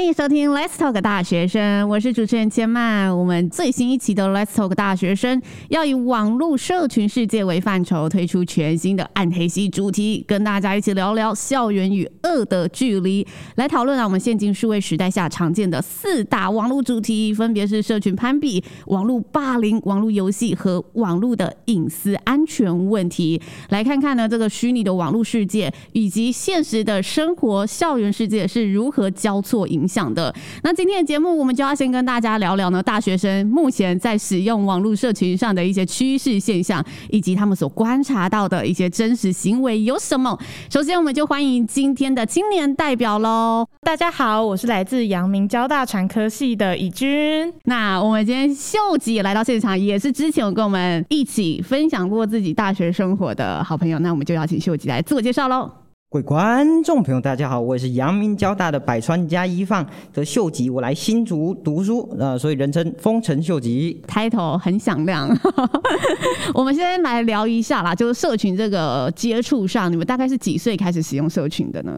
欢迎收听 Let's Talk 大学生，我是主持人千曼。我们最新一期的 Let's Talk 大学生要以网络社群世界为范畴，推出全新的暗黑系主题，跟大家一起聊聊校园与恶的距离，来讨论啊，我们现今数位时代下常见的四大网络主题，分别是社群攀比、网络霸凌、网络游戏和网络的隐私安全问题。来看看呢，这个虚拟的网络世界以及现实的生活校园世界是如何交错影响的。那今天的节目，我们就要先跟大家聊聊呢，大学生目前在使用网络社群上的一些趋势现象，以及他们所观察到的一些真实行为有什么。首先，我们就欢迎今天的青年代表喽。大家好，我是来自阳明交大传科系的以君。那我们今天秀吉也来到现场，也是之前有跟我们一起分享过自己大学生活的好朋友。那我们就邀请秀吉来自我介绍喽。各位观众朋友，大家好，我也是阳明交大的百川加一放的秀吉，我来新竹读书，呃，所以人称丰臣秀吉，title 很响亮。我们先来聊一下啦，就是社群这个接触上，你们大概是几岁开始使用社群的呢？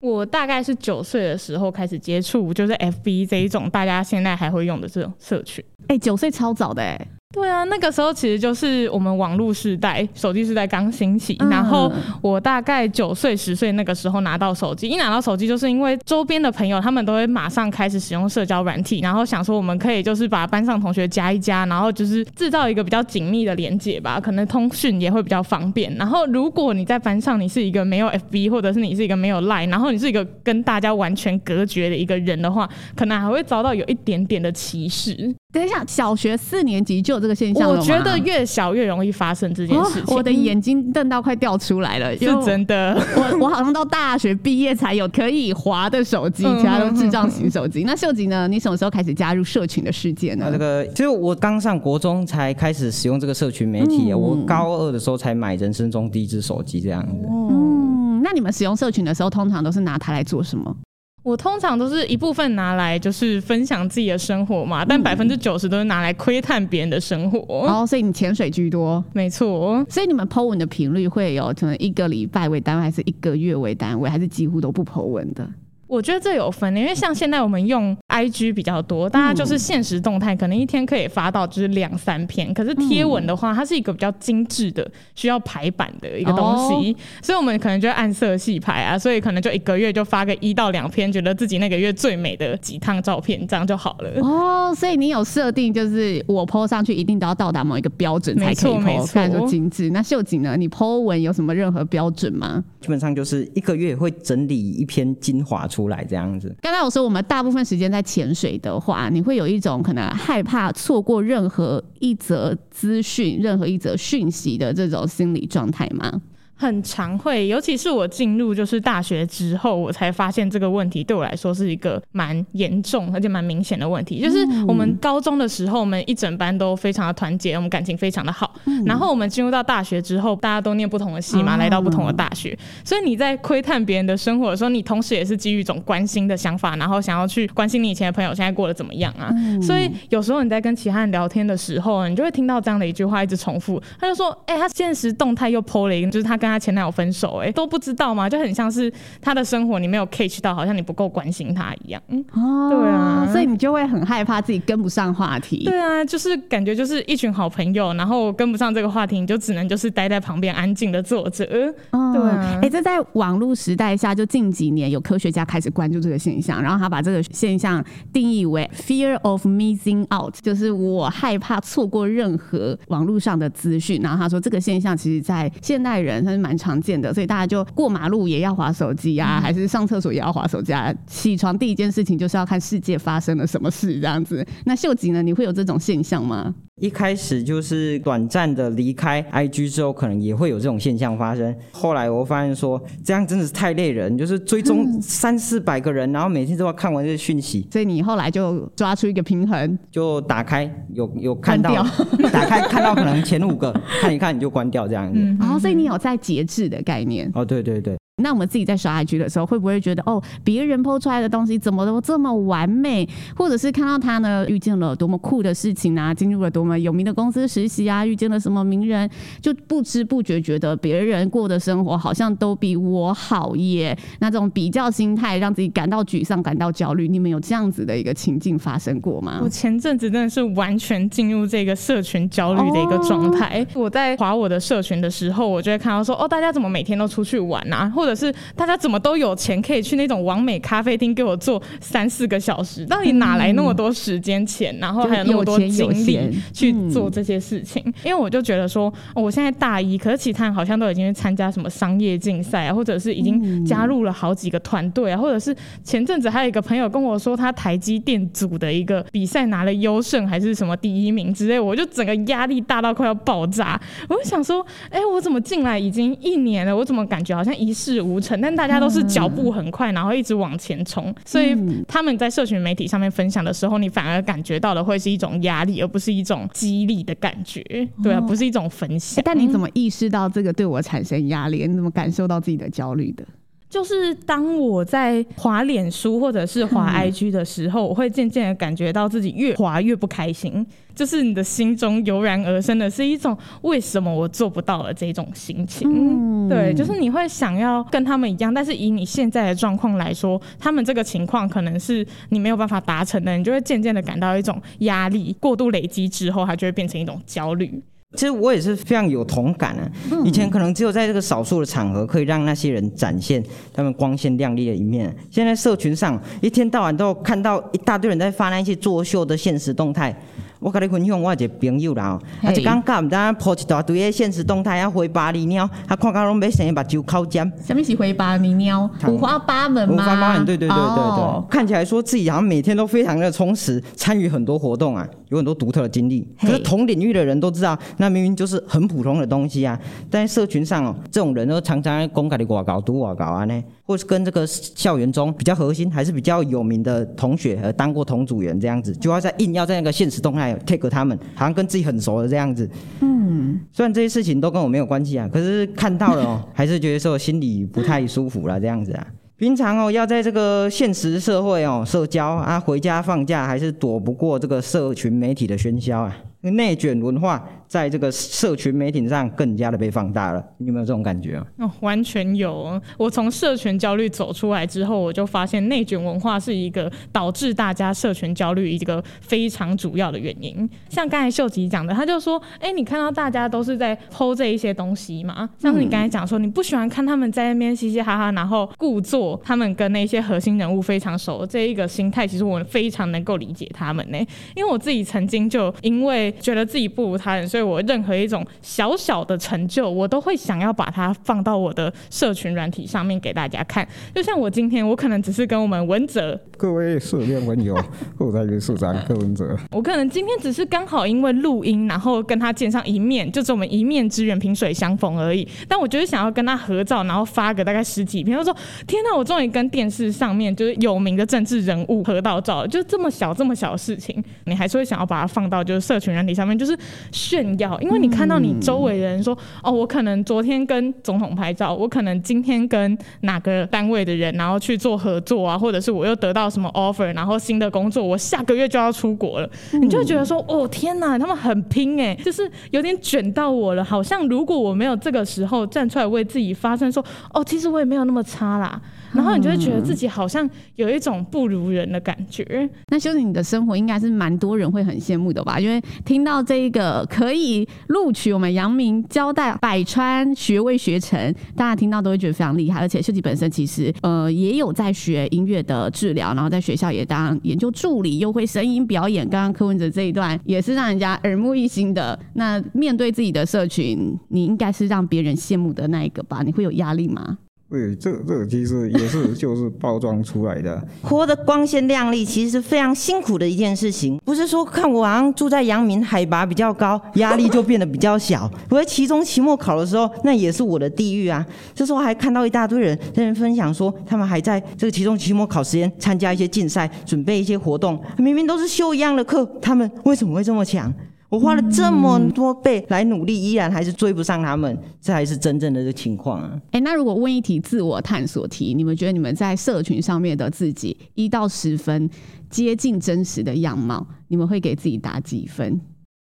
我大概是九岁的时候开始接触，就是 FB 这一种大家现在还会用的这种社群。哎、欸，九岁超早的哎、欸。对啊，那个时候其实就是我们网络时代，手机时代刚兴起。然后我大概九岁、十岁那个时候拿到手机，一拿到手机，就是因为周边的朋友他们都会马上开始使用社交软体，然后想说我们可以就是把班上同学加一加，然后就是制造一个比较紧密的连接吧，可能通讯也会比较方便。然后如果你在班上你是一个没有 FB，或者是你是一个没有 Line，然后你是一个跟大家完全隔绝的一个人的话，可能还会遭到有一点点的歧视。等一下，小学四年级就有这个现象了？我觉得越小越容易发生这件事情。哦、我的眼睛瞪到快掉出来了，是真的。我我好像到大学毕业才有可以滑的手机，其他都智障型手机。那秀吉呢？你什么时候开始加入社群的世界呢？这个其实我刚上国中才开始使用这个社群媒体，嗯、我高二的时候才买人生中第一只手机这样子。嗯，那你们使用社群的时候，通常都是拿它来做什么？我通常都是一部分拿来就是分享自己的生活嘛，但百分之九十都是拿来窥探别人的生活。哦，所以你潜水居多，没错。所以你们 po 文的频率会有可能一个礼拜为单位，还是一个月为单位，还是几乎都不 po 文的？我觉得这有分，因为像现在我们用 IG 比较多，大家就是现实动态，可能一天可以发到就是两三篇。可是贴文的话，它是一个比较精致的，需要排版的一个东西，所以我们可能就按色系排啊，所以可能就一个月就发个一到两篇，觉得自己那个月最美的几趟照片，这样就好了。哦，所以你有设定，就是我 po 上去一定都要到达某一个标准才可以 po，看说精致。那秀景呢？你 po 文有什么任何标准吗？基本上就是一个月会整理一篇精华出。出来这样子。刚才我说我们大部分时间在潜水的话，你会有一种可能害怕错过任何一则资讯、任何一则讯息的这种心理状态吗？很常会，尤其是我进入就是大学之后，我才发现这个问题对我来说是一个蛮严重而且蛮明显的问题。就是我们高中的时候，我们一整班都非常的团结，我们感情非常的好。然后我们进入到大学之后，大家都念不同的系嘛，来到不同的大学，所以你在窥探别人的生活的时候，你同时也是基于一种关心的想法，然后想要去关心你以前的朋友现在过得怎么样啊。所以有时候你在跟其他人聊天的时候，你就会听到这样的一句话一直重复，他就说：“哎、欸，他现实动态又 po 了一个，就是他跟。”跟他前男友分手，欸，哎，都不知道吗？就很像是他的生活你没有 catch 到，好像你不够关心他一样。嗯，哦，对啊，所以你就会很害怕自己跟不上话题。对啊，就是感觉就是一群好朋友，然后跟不上这个话题，你就只能就是待在旁边安静的坐着。嗯，对啊，哎，欸，这在网络时代下，就近几年有科学家开始关注这个现象，然后他把这个现象定义为 fear of missing out，就是我害怕错过任何网络上的资讯。然后他说，这个现象其实在现代人蛮常见的，所以大家就过马路也要划手机啊，还是上厕所也要划手机啊？起床第一件事情就是要看世界发生了什么事，这样子。那秀吉呢？你会有这种现象吗？一开始就是短暂的离开 IG 之后，可能也会有这种现象发生。后来我发现说，这样真的是太累人，就是追踪三四百个人，然后每天都要看完这些讯息。所以你后来就抓出一个平衡，就打开有有看到，打开看到可能前五个看一看你就关掉这样子。然后所以你有在节制的概念。哦，对对对。那我们自己在刷 IG 的时候，会不会觉得哦，别人 po 出来的东西怎么都这么完美？或者是看到他呢，遇见了多么酷的事情啊，进入了多么有名的公司实习啊，遇见了什么名人，就不知不觉觉得别人过的生活好像都比我好耶。那这种比较心态让自己感到沮丧、感到焦虑。你们有这样子的一个情境发生过吗？我前阵子真的是完全进入这个社群焦虑的一个状态。Oh. 我在划我的社群的时候，我就会看到说，哦，大家怎么每天都出去玩啊？或者是大家怎么都有钱可以去那种完美咖啡厅给我做三四个小时？到底哪来那么多时间钱？然后还有那么多精力去做这些事情？因为我就觉得说，哦，我现在大一，可是其他人好像都已经去参加什么商业竞赛啊，或者是已经加入了好几个团队啊，或者是前阵子还有一个朋友跟我说，他台积电组的一个比赛拿了优胜还是什么第一名之类，我就整个压力大到快要爆炸。我就想说，哎，我怎么进来已经一年了，我怎么感觉好像一事无成？但大家都是脚步很快，然后一直往前冲，所以他们在社群媒体上面分享的时候，你反而感觉到的会是一种压力，而不是一种激励的感觉。对啊，不是一种分享。但你怎么意识到这个对我产生压力？你怎么感受到自己的焦虑的？就是当我在滑脸书或者是滑 IG 的时候，我会渐渐的感觉到自己越滑越不开心。就是你的心中油然而生的是一种为什么我做不到的这种心情。对，就是你会想要跟他们一样，但是以你现在的状况来说，他们这个情况可能是你没有办法达成的，你就会渐渐的感到一种压力，过度累积之后，它就会变成一种焦虑。其实我也是非常有同感啊。以前可能只有在这个少数的场合，可以让那些人展现他们光鲜亮丽的一面。现在社群上一天到晚都看到一大堆人在发那些作秀的现实动态。我跟你分享，我一个朋友啦，啊，就刚刚唔知破一大堆的现实动态，啊，回巴黎鸟，他看到拢要生目睭烤尖。什么是回巴黎鸟？五花八门吗？五花八门，对对对对对，哦，看起来说自己好像每天都非常的充实，参与很多活动啊，有很多独特的经历。可是同领域的人都知道，那明明就是很普通的东西啊。但在社群上哦，这种人都常常在公开的挂搞读挂搞啊呢。或是跟这个校园中比较核心还是比较有名的同学，呃，当过同组员这样子，就要在硬要在那个现实动态 take 他们，好像跟自己很熟的这样子。嗯，虽然这些事情都跟我没有关系啊，可是看到了哦，还是觉得说心里不太舒服了这样子啊。平常哦，要在这个现实社会哦社交啊，回家放假还是躲不过这个社群媒体的喧嚣啊，内卷文化。在这个社群媒体上更加的被放大了，你有没有这种感觉啊？哦，完全有。我从社群焦虑走出来之后，我就发现内卷文化是一个导致大家社群焦虑一个非常主要的原因。像刚才秀吉讲的，他就说：“哎，你看到大家都是在 po 这一些东西嘛？像是你刚才讲说，你不喜欢看他们在那边嘻嘻哈哈，然后故作他们跟那些核心人物非常熟这一个心态，其实我非常能够理解他们呢。因为我自己曾经就因为觉得自己不如他人，所以我任何一种小小的成就，我都会想要把它放到我的社群软体上面给大家看。就像我今天，我可能只是跟我们文哲各位社面文友，后台员社长柯文哲，我可能今天只是刚好因为录音，然后跟他见上一面，就是我们一面之缘，萍水相逢而已。但我就是想要跟他合照，然后发个大概十几篇，我说天哪，我终于跟电视上面就是有名的政治人物合到照了，就这么小这么小的事情，你还是会想要把它放到就是社群软体上面，就是炫耀。因为你看到你周围的人说，哦，我可能昨天跟总统拍照，我可能今天跟哪个单位的人，然后去做合作啊，或者是我又得到什么 offer，然后新的工作，我下个月就要出国了，你就会觉得说，哦，天哪，他们很拼哎，就是有点卷到我了，好像如果我没有这个时候站出来为自己发声，说，哦，其实我也没有那么差啦。然后你就会觉得自己好像有一种不如人的感觉。嗯、那秀吉，你的生活应该是蛮多人会很羡慕的吧？因为听到这一个可以录取我们阳明交大百川学位学程，大家听到都会觉得非常厉害。而且秀吉本身其实呃也有在学音乐的治疗，然后在学校也当研究助理，又会声音表演。刚刚柯文哲这一段也是让人家耳目一新的。那面对自己的社群，你应该是让别人羡慕的那一个吧？你会有压力吗？对，这这其实也是 就是包装出来的。活得光鲜亮丽，其实是非常辛苦的一件事情。不是说看我好像住在阳明，海拔比较高，压力就变得比较小。我在期中、期末考的时候，那也是我的地狱啊。这时候还看到一大堆人跟人分享说，他们还在这个期中、期末考时间参加一些竞赛，准备一些活动。明明都是修一样的课，他们为什么会这么强？我花了这么多倍来努力，依然还是追不上他们，这还是真正的这情况啊！哎、欸，那如果问一题自我探索题，你们觉得你们在社群上面的自己一到十分接近真实的样貌，你们会给自己打几分？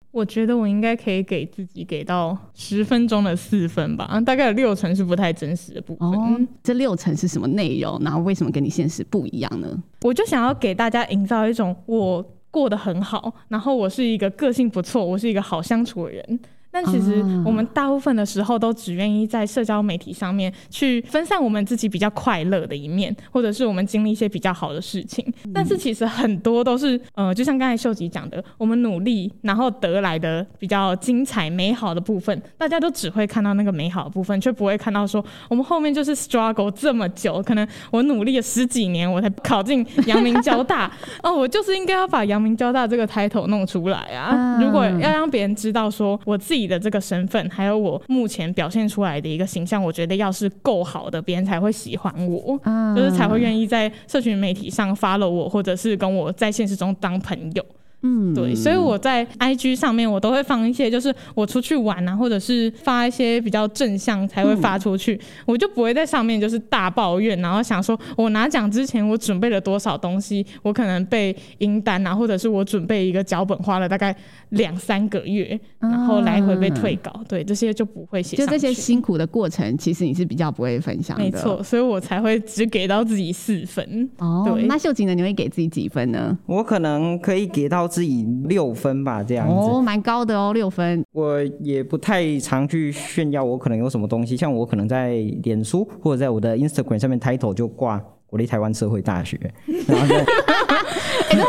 我觉得我应该可以给自己给到十分钟的四分吧，大概有六成是不太真实的部分。哦，这六成是什么内容？然后为什么跟你现实不一样呢？我就想要给大家营造一种我。过得很好，然后我是一个个性不错，我是一个好相处的人。但其实我们大部分的时候都只愿意在社交媒体上面去分散我们自己比较快乐的一面，或者是我们经历一些比较好的事情。但是其实很多都是，呃，就像刚才秀吉讲的，我们努力然后得来的比较精彩美好的部分，大家都只会看到那个美好的部分，却不会看到说我们后面就是 struggle 这么久，可能我努力了十几年我才考进阳明交大 哦，我就是应该要把阳明交大这个 title 弄出来啊！如果要让别人知道说我自己。的这个身份，还有我目前表现出来的一个形象，我觉得要是够好的，别人才会喜欢我，嗯、就是才会愿意在社群媒体上 follow 我，或者是跟我在现实中当朋友。嗯，对，所以我在 IG 上面我都会放一些，就是我出去玩啊，或者是发一些比较正向才会发出去，嗯、我就不会在上面就是大抱怨，然后想说我拿奖之前我准备了多少东西，我可能被英单啊，或者是我准备一个脚本花了大概两三个月，然后来回被退稿，嗯、对，这些就不会写。就这些辛苦的过程，其实你是比较不会分享的。没错，所以我才会只给到自己四分。哦，对，那秀吉呢？你会给自己几分呢？我可能可以给到。是以六分吧，这样子哦，蛮高的哦，六分。我也不太常去炫耀我可能有什么东西，像我可能在脸书或者在我的 Instagram 上面 title 就挂国立台湾社会大学，然后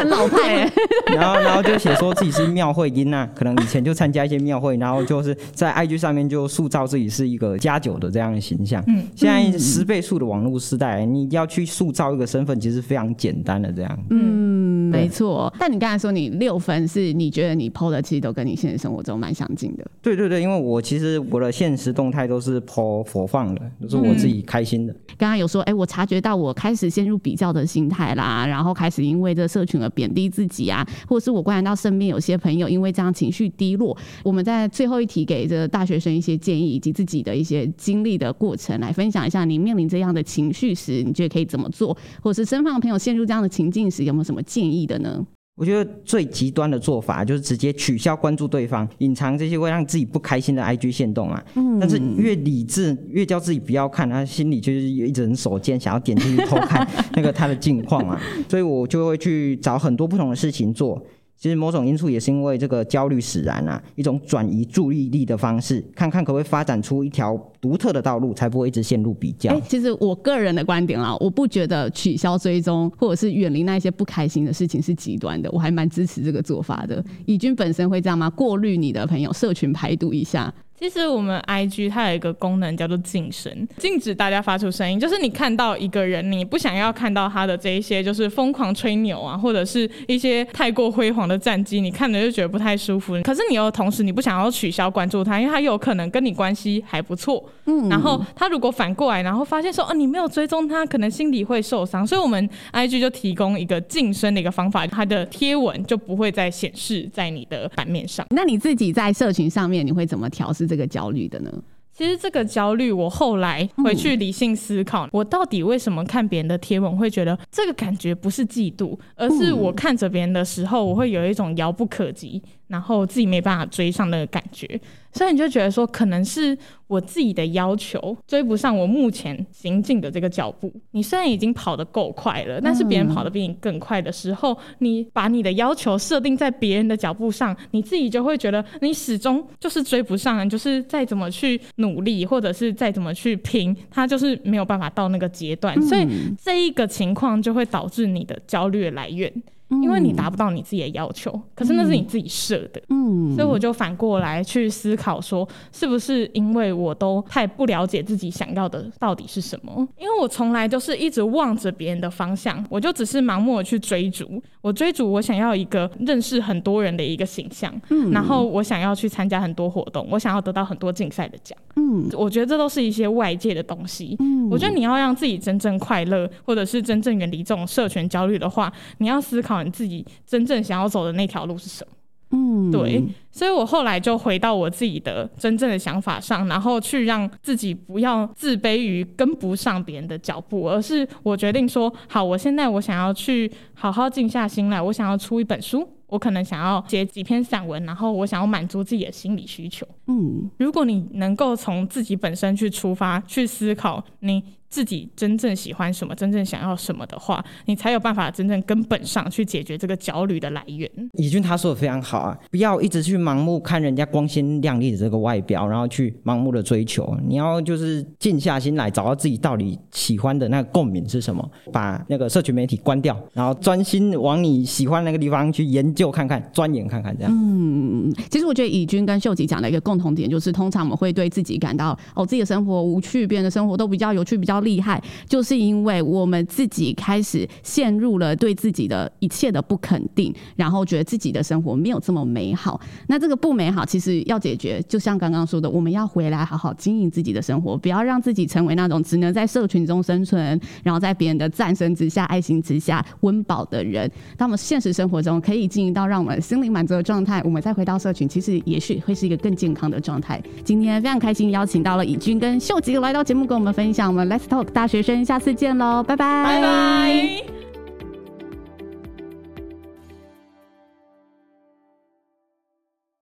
很老派哎。然后然后就写说自己是庙会音啊，可能以前就参加一些庙会，然后就是在 IG 上面就塑造自己是一个加九的这样的形象。嗯，现在十倍速的网络时代，你要去塑造一个身份，其实非常简单的这样。嗯。没错，但你刚才说你六分是你觉得你 PO 的其实都跟你现实生活中蛮相近的。对对对，因为我其实我的现实动态都是 PO 佛放的，都、就是我自己开心的。刚刚、嗯、有说，哎、欸，我察觉到我开始陷入比较的心态啦，然后开始因为这社群而贬低自己啊，或者是我观察到身边有些朋友因为这样情绪低落。我们在最后一题给这大学生一些建议，以及自己的一些经历的过程来分享一下，你面临这样的情绪时，你觉得可以怎么做？或者是身旁的朋友陷入这样的情境时，有没有什么建议的呢？我觉得最极端的做法就是直接取消关注对方，隐藏这些会让自己不开心的 IG 线动啊。嗯。但是越理智，越叫自己不要看，他心里就是一直很手贱，想要点进去偷看 那个他的近况啊。所以我就会去找很多不同的事情做。其实某种因素也是因为这个焦虑使然啊，一种转移注意力的方式，看看可不可以发展出一条独特的道路，才不会一直陷入比较。欸，其实我个人的观点啊，我不觉得取消追踪或者是远离那些不开心的事情是极端的，我还蛮支持这个做法的。以君本身会这样吗？过滤你的朋友，社群排毒一下。其实我们 IG 它有一个功能叫做禁声，禁止大家发出声音。就是你看到一个人，你不想要看到他的这一些，就是疯狂吹牛啊，或者是一些太过辉煌的战绩，你看着就觉得不太舒服。可是你又同时你不想要取消关注他，因为他有可能跟你关系还不错。嗯。然后他如果反过来，然后发现说，哦，你没有追踪他，可能心里会受伤。所以我们 IG 就提供一个禁声的一个方法，他的贴文就不会再显示在你的版面上。那你自己在社群上面，你会怎么调适这个焦虑的呢？其实这个焦虑，我后来回去理性思考，我到底为什么看别人的贴文会觉得这个感觉不是嫉妒，而是我看着别人的时候，我会有一种遥不可及。然后自己没办法追上那个感觉，所以你就觉得说，可能是我自己的要求追不上我目前行进的这个脚步。你虽然已经跑得够快了，但是别人跑得比你更快的时候，你把你的要求设定在别人的脚步上，你自己就会觉得你始终就是追不上，就是再怎么去努力，或者是再怎么去拼，他就是没有办法到那个阶段。所以这一个情况就会导致你的焦虑来源。因为你达不到你自己的要求，嗯、可是那是你自己设的，嗯，所以我就反过来去思考说，是不是因为我都太不了解自己想要的到底是什么？因为我从来就是一直望着别人的方向，我就只是盲目的去追逐，我追逐我想要一个认识很多人的一个形象，嗯，然后我想要去参加很多活动，我想要得到很多竞赛的奖，嗯，我觉得这都是一些外界的东西，嗯，我觉得你要让自己真正快乐，或者是真正远离这种社群焦虑的话，你要思考。你自己真正想要走的那条路是什么？嗯，对，所以我后来就回到我自己的真正的想法上，然后去让自己不要自卑于跟不上别人的脚步，而是我决定说，好，我现在我想要去好好静下心来，我想要出一本书，我可能想要写几篇散文，然后我想要满足自己的心理需求。嗯，如果你能够从自己本身去出发，去思考你。自己真正喜欢什么，真正想要什么的话，你才有办法真正根本上去解决这个焦虑的来源。以君他说的非常好啊，不要一直去盲目看人家光鲜亮丽的这个外表，然后去盲目的追求。你要就是静下心来，找到自己到底喜欢的那个共鸣是什么，把那个社群媒体关掉，然后专心往你喜欢那个地方去研究看看、钻研看看，这样。嗯，其实我觉得以君跟秀吉讲的一个共同点就是，通常我们会对自己感到哦，自己的生活无趣，别人的生活都比较有趣，比较。厉害，就是因为我们自己开始陷入了对自己的一切的不肯定，然后觉得自己的生活没有这么美好。那这个不美好，其实要解决，就像刚刚说的，我们要回来好好经营自己的生活，不要让自己成为那种只能在社群中生存，然后在别人的赞声之下、爱心之下温饱的人。当我们现实生活中可以经营到让我们心灵满足的状态，我们再回到社群，其实也许会是一个更健康的状态。今天非常开心邀请到了以君跟秀吉来到节目，跟我们分享我们来 Talk 大学生，下次见喽，拜拜，拜拜。